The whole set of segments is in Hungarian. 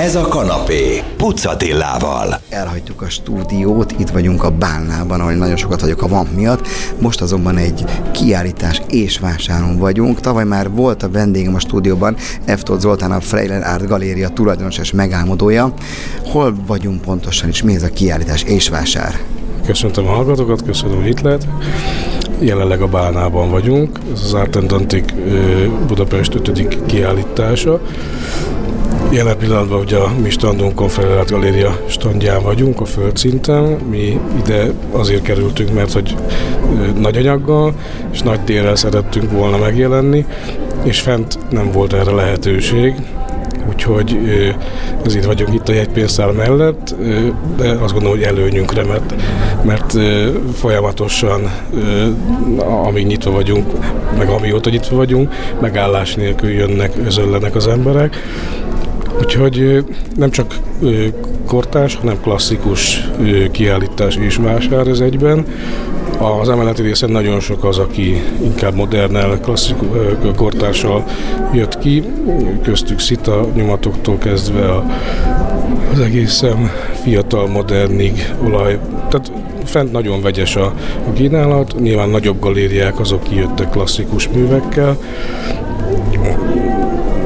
Ez a kanapé Pucatillával. Elhagytuk a stúdiót, itt vagyunk a Bálnában, ahol nagyon sokat vagyok a VAMP miatt. Most azonban egy kiállítás és vásáron vagyunk. Tavaly már volt a vendégem a stúdióban, Eftot Zoltán, a Freiler Art Galéria tulajdonos és megálmodója. Hol vagyunk pontosan, és mi ez a kiállítás és vásár? Köszöntöm a hallgatókat, köszönöm, hogy itt lehet. Jelenleg a Bálnában vagyunk, ez az Art Antik Budapest 5. kiállítása. Jelen pillanatban ugye a mi standunk Konfederált Galéria standján vagyunk, a földszinten. Mi ide azért kerültünk, mert hogy nagy anyaggal és nagy térrel szerettünk volna megjelenni, és fent nem volt erre lehetőség, úgyhogy ezért vagyunk itt a jegypénztár mellett, de azt gondolom, hogy előnyünkre, mert, mert folyamatosan, amíg nyitva vagyunk, meg amióta nyitva vagyunk, megállás nélkül jönnek, özöllenek az emberek, Úgyhogy nem csak kortás, hanem klasszikus kiállítás és vásár ez egyben. Az emeleti részen nagyon sok az, aki inkább modernel, klasszikus kortással jött ki, köztük szita nyomatoktól kezdve az egészen fiatal, modernig olaj. Tehát fent nagyon vegyes a, a kínálat, nyilván nagyobb galériák azok kijöttek klasszikus művekkel,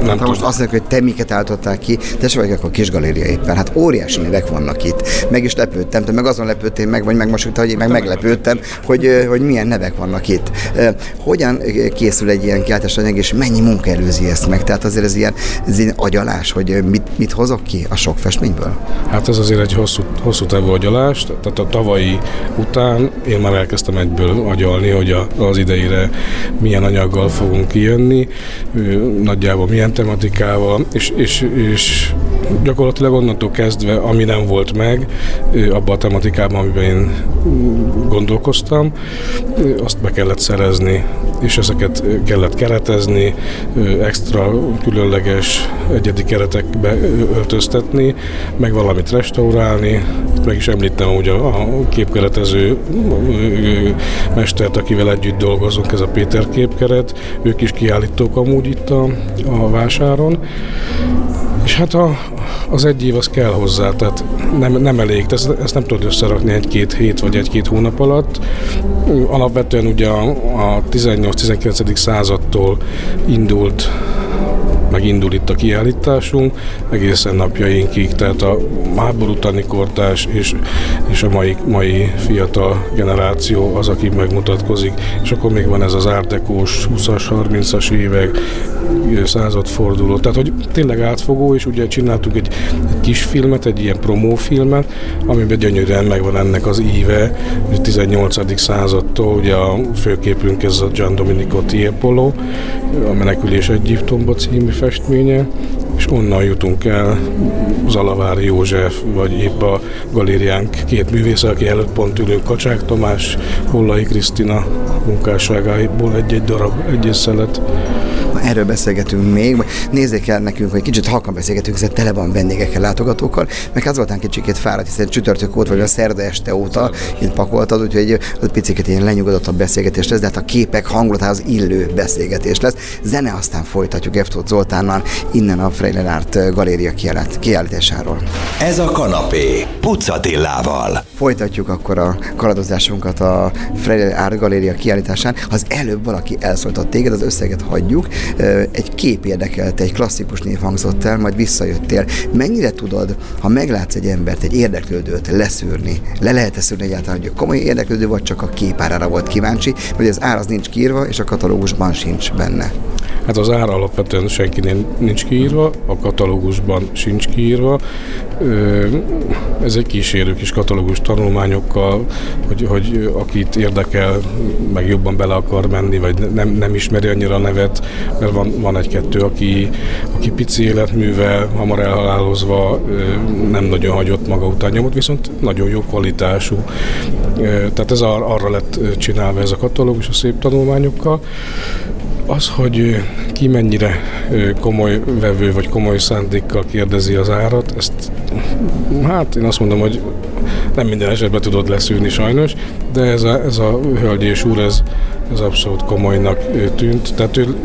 nem hát, most azt mondják, hogy te miket állítottál ki, te se vagy akkor kis galéria éppen. Hát óriási nevek vannak itt. Meg is lepődtem, te meg azon lepődtél meg, vagy meg most, hogy én meg meglepődtem, hogy, hogy milyen nevek vannak itt. Hogyan készül egy ilyen kiáltás anyag, és mennyi munka előzi ezt meg? Tehát azért ez ilyen, ez ilyen agyalás, hogy mit, mit hozok ki a sok festményből? Hát ez azért egy hosszú, hosszú távú agyalás, tehát a tavalyi után én már elkezdtem egyből agyalni, hogy a, az idejére milyen anyaggal fogunk kijönni, nagyjából milyen tematikával, és, és, és gyakorlatilag onnantól kezdve, ami nem volt meg abban a tematikában, amiben én gondolkoztam, azt be kellett szerezni, és ezeket kellett keretezni, extra különleges egyedi keretekbe öltöztetni, meg valamit restaurálni. Meg is említem hogy a képkeretező mestert, akivel együtt dolgozunk, ez a Péter képkeret. Ők is kiállítók amúgy itt a, a vásáron. És hát a, az egy év az kell hozzá, tehát nem, nem elég, ezt, ezt nem tudod összerakni egy-két hét vagy egy-két hónap alatt. Alapvetően ugye a, a 18-19. századtól indult megindul itt a kiállításunk, egészen napjainkig, tehát a háború utáni kortás és, és a mai, mai fiatal generáció az, aki megmutatkozik, és akkor még van ez az árdekós 20-as, 30-as évek, századforduló, tehát hogy tényleg átfogó, és ugye csináltunk egy, egy kis filmet, egy ilyen promófilmet, amiben gyönyörűen megvan ennek az íve, 18. századtól, ugye a főképünk ez a Gian Domenico Tiepolo, a Menekülés Egyiptomba című festménye, és onnan jutunk el Zalavár József, vagy épp a galériánk két művész, aki előtt pont ülünk, Kacsák Tamás, Hollai Krisztina munkásságáiból egy-egy darab, egy szelet erről beszélgetünk még. Nézzék el nekünk, hogy kicsit halkan beszélgetünk, hiszen tele van vendégekkel, látogatókkal, meg az voltán kicsikét fáradt, hiszen csütörtök óta, vagy a szerda este óta itt pakoltad, úgyhogy egy picit ilyen lenyugodottabb beszélgetés lesz, de hát a képek hangulatához illő beszélgetés lesz. Zene aztán folytatjuk Eftót Zoltánnal innen a Freiler Art Galéria kiállításáról. Ez a kanapé Pucatillával. Folytatjuk akkor a kaladozásunkat a Freiler Art Galéria kiállításán. Az előbb valaki elszólított téged, az összeget hagyjuk egy kép érdekelte, egy klasszikus név hangzott el, majd visszajöttél. Mennyire tudod, ha meglátsz egy embert, egy érdeklődőt leszűrni, le lehet szűrni egyáltalán, hogy komoly érdeklődő vagy csak a képárára volt kíváncsi, vagy az ár az nincs kiírva, és a katalógusban sincs benne? Hát az ár alapvetően senkinél nincs kiírva, a katalógusban sincs kiírva. Ez egy kísérő kis katalógus tanulmányokkal, hogy, hogy akit érdekel, meg jobban bele akar menni, vagy nem, nem ismeri annyira a nevet, mert van, van egy-kettő, aki, aki pici életművel, hamar elhalálozva nem nagyon hagyott maga után nyomot, viszont nagyon jó kvalitású. Tehát ez arra lett csinálva ez a katalógus a szép tanulmányokkal. Az, hogy ki mennyire komoly vevő vagy komoly szándékkal kérdezi az árat, ezt hát én azt mondom, hogy nem minden esetben tudod leszűrni sajnos, de ez a, ez a hölgy és úr, ez, ez abszolút komolynak tűnt. Tehát ő,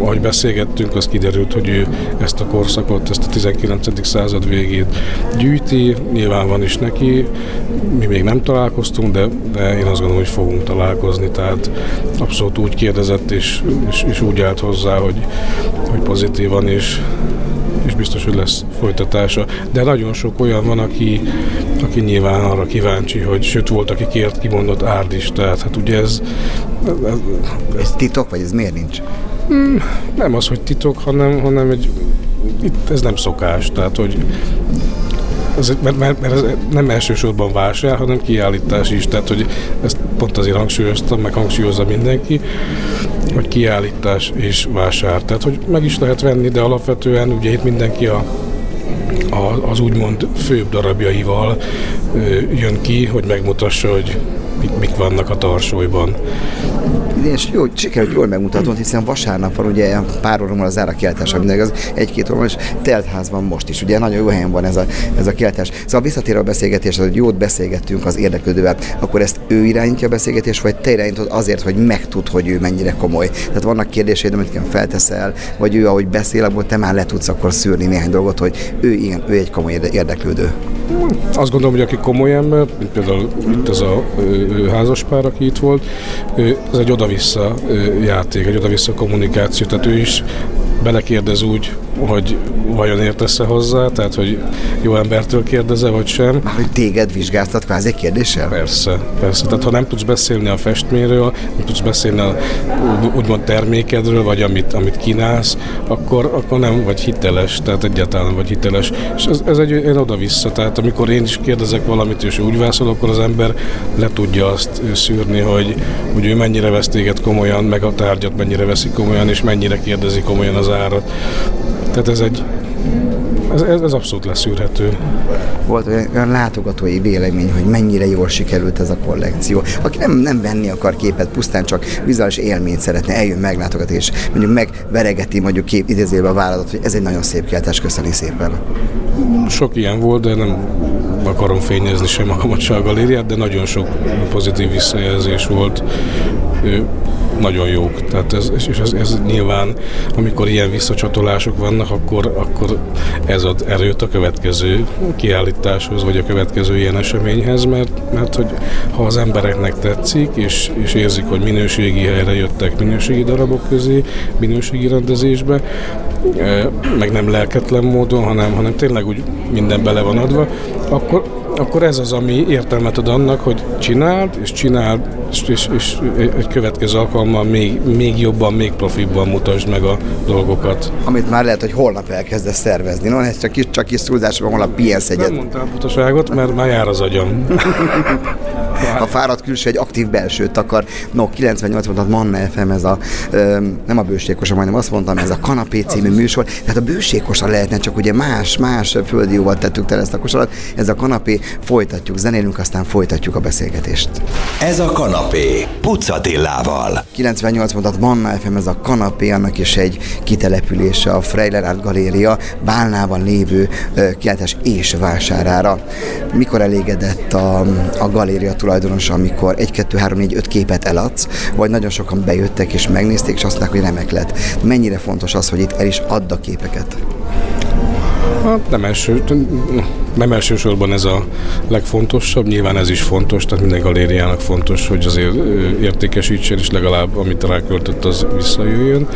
ahogy beszélgettünk, az kiderült, hogy ő ezt a korszakot, ezt a 19. század végét gyűjti, nyilván van is neki, mi még nem találkoztunk, de, de én azt gondolom, hogy fogunk találkozni, tehát abszolút úgy kérdezett és, és, és úgy állt hozzá, hogy, hogy pozitívan és biztos, hogy lesz folytatása. De nagyon sok olyan van, aki, aki nyilván arra kíváncsi, hogy sőt volt, aki kért kimondott árd is, tehát hát ugye ez... Ez, ez titok, vagy ez miért nincs? Hmm, nem az, hogy titok, hanem, hanem egy, itt ez nem szokás, tehát hogy ez, mert, mert, mert ez nem elsősorban vásár, hanem kiállítás is, tehát hogy ezt pont azért hangsúlyoztam, meg hangsúlyozza mindenki, hogy kiállítás és vásár. Tehát, hogy meg is lehet venni, de alapvetően ugye itt mindenki a a, az úgymond főbb darabjaival ö, jön ki, hogy megmutassa, hogy mik, mik vannak a tarsolyban és jó, sikerült jól megmutatod, hiszen vasárnap van ugye pár óra az ára kiáltás, mindenki az egy-két óra, és teltház van most is, ugye nagyon jó helyen van ez a, ez a kiáltás. Szóval visszatérve a beszélgetés, hogy jót beszélgettünk az érdeklődővel, akkor ezt ő irányítja a beszélgetés, vagy te irányítod azért, hogy megtud, hogy ő mennyire komoly. Tehát vannak kérdéseid, amit felteszel, vagy ő, ahogy beszél, akkor te már le tudsz akkor szűrni néhány dolgot, hogy ő igen, ő egy komoly érdeklődő. Azt gondolom, hogy aki komoly ember, mint például itt ez a házaspár, aki itt volt, ez egy oda-vissza játék, egy oda-vissza kommunikáció, tehát ő is belekérdez úgy, hogy vajon értesz-e hozzá, tehát hogy jó embertől kérdeze, vagy sem. Már hogy téged vizsgáztat kvázi kérdéssel? Persze, persze. Tehát ha nem tudsz beszélni a festményről, nem tudsz beszélni a úgymond termékedről, vagy amit, amit kínálsz, akkor, akkor nem vagy hiteles, tehát egyáltalán vagy hiteles. És ez, ez egy én oda-vissza, tehát amikor én is kérdezek valamit, és úgy válaszol, akkor az ember le tudja azt szűrni, hogy, hogy ő mennyire vesz téged komolyan, meg a tárgyat mennyire veszi komolyan, és mennyire kérdezi komolyan az árat. Tehát ez egy ez, ez, ez abszolút leszűrhető. Volt olyan látogatói vélemény, hogy mennyire jól sikerült ez a kollekció. Aki nem, nem venni akar képet, pusztán csak vizuális élményt szeretne, eljön meglátogatni, és mondjuk megveregeti mondjuk kép idézőbe a vállalat, hogy ez egy nagyon szép kiáltás, köszönni szépen. Sok ilyen volt, de nem akarom fényezni sem magamat, se a galériát, de nagyon sok pozitív visszajelzés volt nagyon jók. Tehát ez, és ez, ez nyilván, amikor ilyen visszacsatolások vannak, akkor, akkor ez ad erőt a következő kiállításhoz, vagy a következő ilyen eseményhez, mert, mert hogy ha az embereknek tetszik, és, és érzik, hogy minőségi helyre jöttek minőségi darabok közé, minőségi rendezésbe, meg nem lelketlen módon, hanem, hanem tényleg úgy minden bele van adva, akkor, akkor ez az, ami értelmet ad annak, hogy csináld, és csináld, és, és, és egy következő alkalommal még, még jobban, még profibban mutasd meg a dolgokat. Amit már lehet, hogy holnap elkezdesz szervezni. No, ez csak kis, csak kis túlzásban holnap pihensz egyet. Nem mondtál butaságot, mert már jár az agyam. a fáradt külső egy aktív belsőt akar. No, 98 mondat Manna FM, ez a, nem a bőségkosa, majdnem azt mondtam, ez a kanapé című műsor. Tehát a bőségkosa lehetne, csak ugye más, más földi jóval tettük tele ezt a kosarat. Ez a kanapé, folytatjuk, zenélünk, aztán folytatjuk a beszélgetést. Ez a kanapé, Pucatillával. 98 mondat Manna FM, ez a kanapé, annak is egy kitelepülése a Freiler Art Galéria Bálnában lévő kiáltás és vásárára. Mikor elégedett a, a galéria tulajdonosa, amikor 1, 2, 3, 4, 5 képet eladsz, vagy nagyon sokan bejöttek és megnézték, és azt mondták, hogy remek lett. Mennyire fontos az, hogy itt el is add a képeket? Hát nem első, nem elsősorban ez a legfontosabb, nyilván ez is fontos, tehát minden galériának fontos, hogy azért értékesítsen, és legalább amit ráköltött, az visszajöjjön.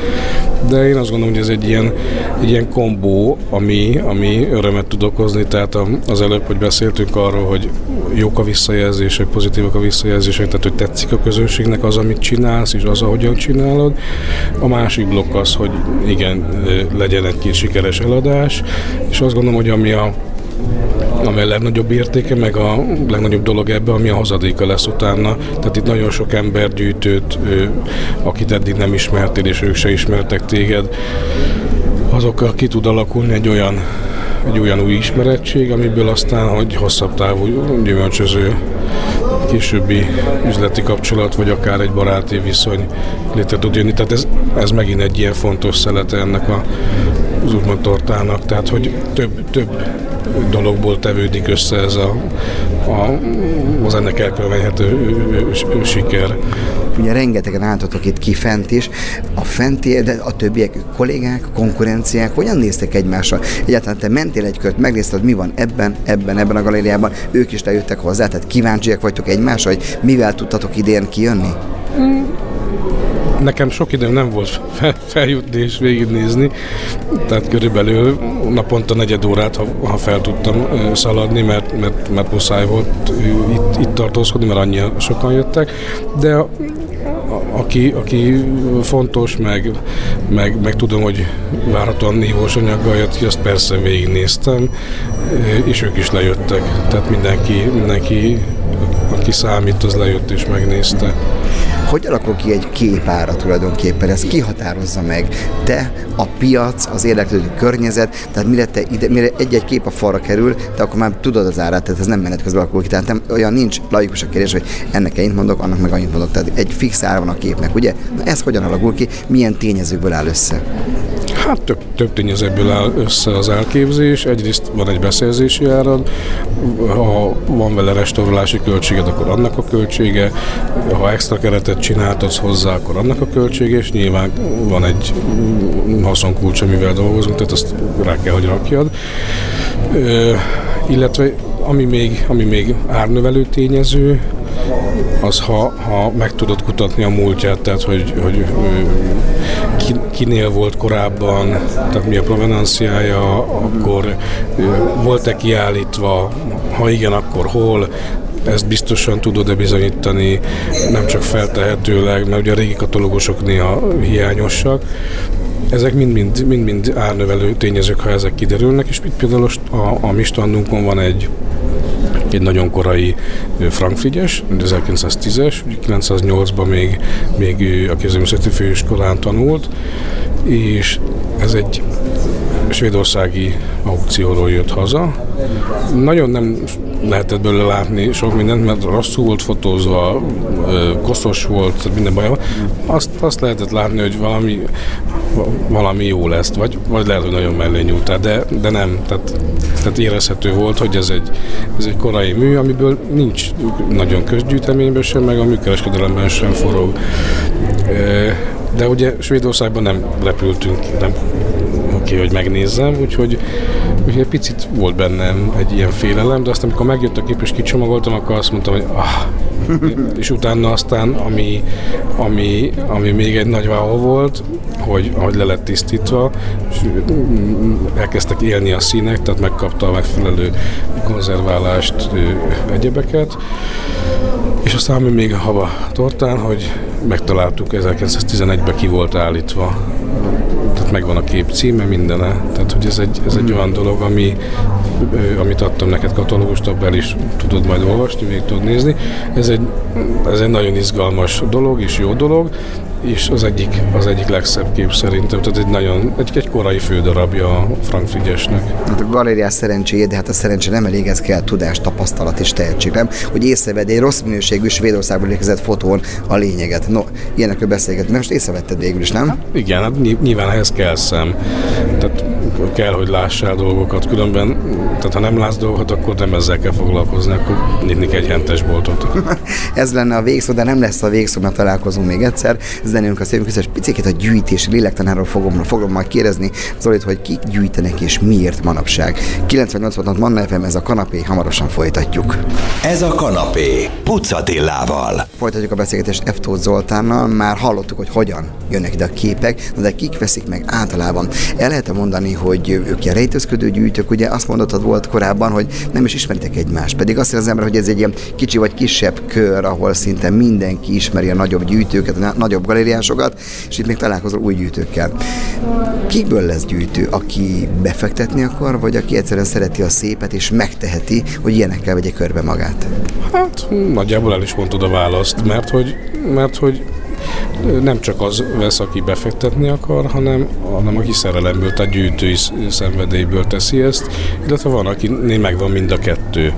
De én azt gondolom, hogy ez egy ilyen, egy ilyen kombó, ami, ami örömet tud okozni, tehát az előbb, hogy beszéltünk arról, hogy jók a visszajelzések, pozitívak a visszajelzések, tehát hogy tetszik a közönségnek az, amit csinálsz, és az, ahogyan csinálod. A másik blokk az, hogy igen, legyen egy-két sikeres eladás, és azt gondolom, hogy ami a ami a legnagyobb értéke, meg a legnagyobb dolog ebbe, ami a hozadéka lesz utána. Tehát itt nagyon sok ember gyűjtőt, akit eddig nem ismertél, és ők se ismertek téged, azokkal ki tud alakulni egy olyan, egy olyan új ismerettség, amiből aztán, hogy hosszabb távú gyümölcsöző későbbi üzleti kapcsolat, vagy akár egy baráti viszony létre tud jönni. Tehát ez, ez megint egy ilyen fontos szelete ennek a, az úgymond tortának, tehát hogy több, több dologból tevődik össze ez a, a, az ennek elkövethető siker. Ugye rengetegen álltatok itt ki fent is. A fenti, de a többiek kollégák, konkurenciák, hogyan néztek egymásra? Egyáltalán te mentél egy kört, megnézted, mi van ebben, ebben, ebben a galériában, ők is lejöttek hozzá, tehát kíváncsiak vagytok egymásra, hogy mivel tudtatok idén kijönni? Nekem sok időm nem volt fel, feljutni és végignézni, tehát körülbelül naponta negyed órát, ha, ha fel tudtam szaladni, mert, mert, mert muszáj volt itt, itt tartózkodni, mert annyi sokan jöttek, de a, aki, aki fontos, meg, meg, meg tudom, hogy várhatóan nívós anyaggal jött, azt persze végignéztem, és ők is lejöttek. Tehát mindenki, mindenki aki számít, az lejött és megnézte. Hogy alakul ki egy képára tulajdonképpen? Ez kihatározza meg? Te, a piac, az érdeklődő környezet, tehát mire, te ide, mire egy-egy kép a falra kerül, te akkor már tudod az árát, tehát ez nem menet közben alakul ki. Tehát nem, olyan nincs laikus a kérdés, hogy ennek ennyit mondok, annak meg annyit mondok. Tehát egy fix ár van a képnek, ugye? Na ez hogyan alakul ki? Milyen tényezőkből áll össze? Hát több, több tényezőből áll össze az elképzés. Egyrészt van egy beszerzési árad, ha van vele restaurálási költséged, akkor annak a költsége, ha extra keretet csináltatsz hozzá, akkor annak a költsége, és nyilván van egy haszonkulcs, amivel dolgozunk, tehát azt rá kell, hogy rakjad. Ö, illetve ami még, ami még árnövelő tényező, az ha, ha meg tudod kutatni a múltját, tehát hogy, hogy ki, kinél volt korábban, tehát mi a provenanciája, akkor volt-e kiállítva, ha igen, akkor hol, ezt biztosan tudod-e bizonyítani, nem csak feltehetőleg, mert ugye a régi katalógusok néha hiányosak. Ezek mind-mind árnövelő tényezők, ha ezek kiderülnek, és itt például a, a mi standunkon van egy egy nagyon korai Frank Frigyes, 1910-es, 908-ban még, még a képzőművészeti főiskolán tanult, és ez egy svédországi aukcióról jött haza. Nagyon nem lehetett belőle látni sok mindent, mert rosszul volt fotózva, koszos volt, minden baj. Azt, azt lehetett látni, hogy valami, valami jó lesz, vagy, vagy lehet, hogy nagyon mellé nyúltál, de, de nem. Tehát, tehát érezhető volt, hogy ez egy, ez egy korai mű, amiből nincs nagyon közgyűjteményben sem, meg a műkereskedelemben sem forog. De ugye Svédországban nem repültünk, nem ki, hogy megnézzem, úgyhogy, úgyhogy picit volt bennem egy ilyen félelem, de aztán amikor megjött a kép és kicsomagoltam, akkor azt mondtam, hogy ah, és utána aztán, ami, ami, ami még egy nagy wow volt, hogy ahogy le lett tisztítva, és elkezdtek élni a színek, tehát megkapta a megfelelő konzerválást, egyebeket, és aztán ami még a hava tortán, hogy megtaláltuk 1911-ben ki volt állítva tehát megvan a kép címe, mindene. Tehát, hogy ez egy, ez egy olyan dolog, ami, amit adtam neked katalógust, abban is tudod majd olvasni, még tudod nézni. Ez egy, ez egy nagyon izgalmas dolog és jó dolog, és az egyik, az egyik legszebb kép szerintem, tehát egy nagyon, egy, egy korai fődarabja a Frank Frigyesnek. Hát a galériás szerencséje, de hát a szerencse nem elég, ez kell tudás, tapasztalat és tehetség, nem? Hogy észrevedd egy rossz minőségű Svédországból érkezett fotón a lényeget. No, ilyenekről beszélgetni, most észrevetted végül is, nem? Hát, igen, hát nyilván ehhez kell szem. Tehát kell, hogy lássál dolgokat, különben, tehát ha nem látsz dolgokat, akkor nem ezzel kell foglalkozni, akkor nyitni egy hentes boltot. ez lenne a végszó, de nem lesz a végszó, mert találkozunk még egyszer zenélünk a szépünk és picit a gyűjtés lélektanáról fogom, fogom majd kérdezni Zolit, hogy kik gyűjtenek és miért manapság. 98 ban Manna FM, ez a kanapé, hamarosan folytatjuk. Ez a kanapé, Pucatillával. Folytatjuk a beszélgetést F. Zoltánnal, már hallottuk, hogy hogyan jönnek ide a képek, de kik veszik meg általában. El lehet mondani, hogy ők ilyen rejtőzködő gyűjtők, ugye azt mondottad volt korábban, hogy nem is ismeritek egymást, pedig azt az ember, hogy ez egy ilyen kicsi vagy kisebb kör, ahol szinte mindenki ismeri a nagyobb gyűjtőket, a nagyobb galériásokat, és itt még találkozol új gyűjtőkkel. Kikből lesz gyűjtő? Aki befektetni akar, vagy aki egyszerűen szereti a szépet, és megteheti, hogy ilyenekkel vegye körbe magát? Hát nagyjából el is mondtad a választ, mert hogy, mert hogy nem csak az vesz, aki befektetni akar, hanem, hanem aki szerelemből, tehát gyűjtői szenvedélyből teszi ezt, illetve van, aki megvan mind a kettő.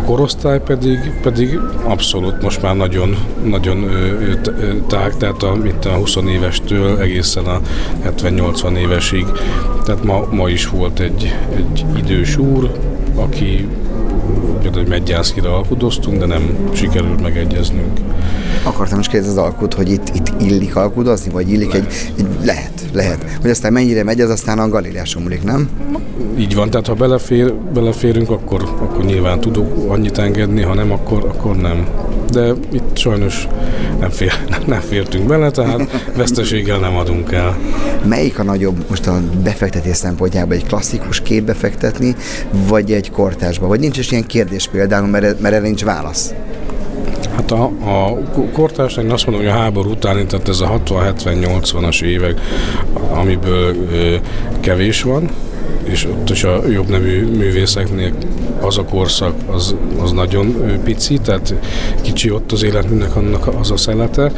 A korosztály pedig, pedig abszolút most már nagyon, nagyon tág, tehát a, mint a 20 évestől egészen a 70-80 évesig. Tehát ma, ma is volt egy, egy idős úr, aki például, hogy Medgyánszkira alkudoztunk, de nem sikerült megegyeznünk. Akartam is kérdezni az alkut, hogy itt, itt illik alkudozni, vagy illik egy, egy, lehet, lehet. Hogy aztán mennyire megy, az aztán a galériáson múlik, nem? Így van, tehát ha belefér, beleférünk, akkor, akkor nyilván tudok annyit engedni, ha nem, akkor, akkor nem. De itt sajnos nem, fér, nem fértünk bele, tehát veszteséggel nem adunk el. Melyik a nagyobb most a befektetés szempontjából egy klasszikus képbe fektetni, vagy egy kortásba? Vagy nincs is ilyen kérdés például, mert, mert erre nincs válasz? Hát a, a kortárs, én azt mondom, hogy a háború után, tehát ez a 60-70-80-as évek, amiből ö, kevés van, és ott is a jobb nevű művészeknél az a korszak az, az nagyon pici, tehát kicsi ott az életműnek annak az a szelete,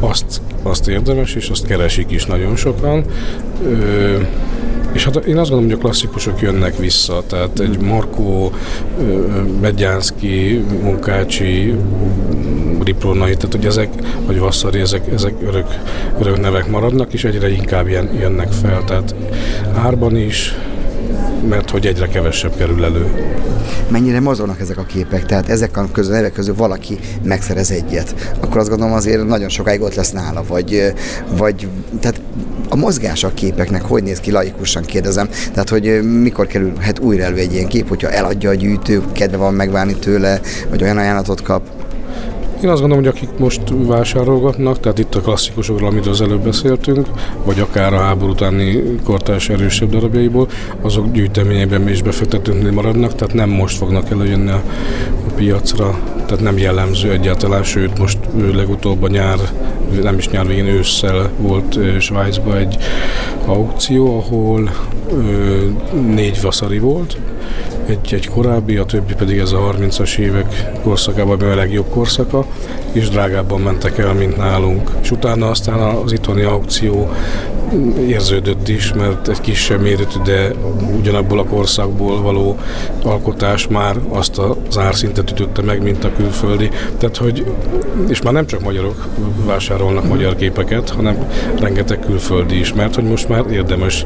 azt, azt érdemes, és azt keresik is nagyon sokan. Ö, és hát én azt gondolom, hogy a klasszikusok jönnek vissza, tehát egy Markó, Medjánszki, Munkácsi, Riprónai, tehát hogy ezek, vagy Vasszari, ezek, ezek örök, örök nevek maradnak, és egyre inkább jönnek fel, tehát árban is, mert hogy egyre kevesebb kerül elő. Mennyire mozognak ezek a képek? Tehát ezek a közül, nevek közül valaki megszerez egyet, akkor azt gondolom azért nagyon sokáig ott lesz nála, vagy, vagy tehát a mozgás a képeknek hogy néz ki, laikusan kérdezem. Tehát, hogy mikor kerülhet újra elő egy ilyen kép, hogyha eladja a gyűjtő, kedve van megválni tőle, vagy olyan ajánlatot kap? Én azt gondolom, hogy akik most vásárolgatnak, tehát itt a klasszikusokról, amit az előbb beszéltünk, vagy akár a háború utáni kortárs erősebb darabjaiból, azok gyűjteményében is befektetőknél maradnak, tehát nem most fognak előjönni a piacra, tehát nem jellemző egyáltalán, sőt most legutóbb a nyár, nem is nyár végén ősszel volt Svájcban egy aukció, ahol ö, négy vaszari volt, egy, egy korábbi, a többi pedig ez a 30-as évek korszakában, a legjobb korszaka, és drágábban mentek el, mint nálunk. És utána aztán az itthoni aukció érződött is, mert egy kisebb méretű, de ugyanabból a korszakból való alkotás már azt az árszintet ütötte meg, mint a külföldi. Tehát, hogy, és már nem csak magyarok vásárolnak magyar képeket, hanem rengeteg külföldi is, mert hogy most már érdemes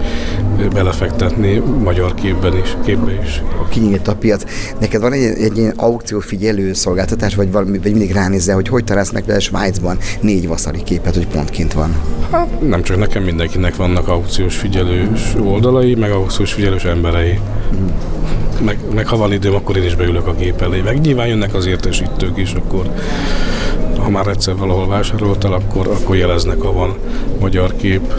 belefektetni magyar képben is, képbe is. Kinyílt a piac. Neked van egy, egy ilyen aukció figyelő szolgáltatás, vagy, valami, vagy mindig ránézzel, hogy hogy találsz meg például Svájcban négy vaszari képet, hogy pontként van? Hát nem csak nekem, mindenkinek vannak aukciós figyelős oldalai, meg aukciós figyelős emberei. Mm. Meg, meg ha van időm, akkor én is beülök a gép elé. Meg nyilván jönnek az értesítők is, akkor ha már egyszer valahol vásároltál, akkor, akkor jeleznek, ha van magyar kép.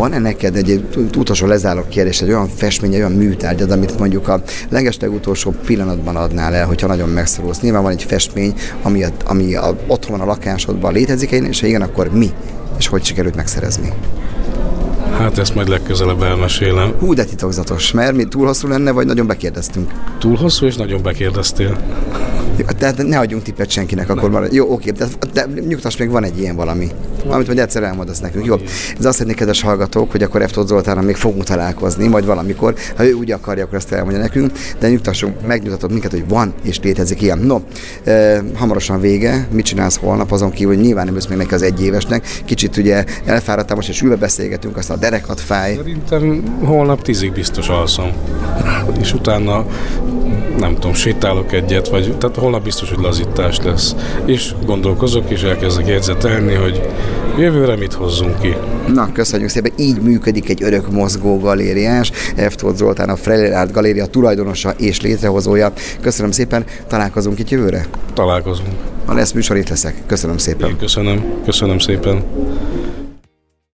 Van-e neked egy utolsó lezáró kérdés, egy olyan festmény, egy olyan műtárgyad, amit mondjuk a legesleg utolsó pillanatban adnál el, hogyha nagyon megszorulsz? Nyilván van egy festmény, ami, a, ami a, otthon van a lakásodban létezik, és ha igen, akkor mi? És hogy sikerült megszerezni? Hát ezt majd legközelebb elmesélem. Hú, de titokzatos, mert mi túl hosszú lenne, vagy nagyon bekérdeztünk? Túl hosszú, és nagyon bekérdeztél. Tehát ne adjunk tippet senkinek, akkor már jó, oké, de, de nyugtass, még van egy ilyen valami, amit majd egyszer elmondasz nekünk. Jó, ez azt szeretnék, kedves hallgatók, hogy akkor Eftót Zoltánnal még fogunk találkozni, majd valamikor, ha ő úgy akarja, akkor ezt elmondja nekünk, de nyugtassunk, megnyugtatott minket, hogy van és létezik ilyen. No, e, hamarosan vége, mit csinálsz holnap, azon kívül, hogy nyilván nem még neki az egyévesnek, kicsit ugye elfáradtam, most és ülve beszélgetünk, aztán a derekat fáj. Szerintem holnap tízig biztos alszom, és utána nem tudom, sétálok egyet, vagy tehát holnap biztos, hogy lazítás lesz. És gondolkozok, és elkezdek jegyzetelni, hogy jövőre mit hozzunk ki. Na, köszönjük szépen. Így működik egy örök mozgó galériás. Eftót Zoltán a Freire Art Galéria tulajdonosa és létrehozója. Köszönöm szépen. Találkozunk itt jövőre? Találkozunk. Ha lesz műsor, itt leszek. Köszönöm szépen. Én köszönöm. Köszönöm szépen.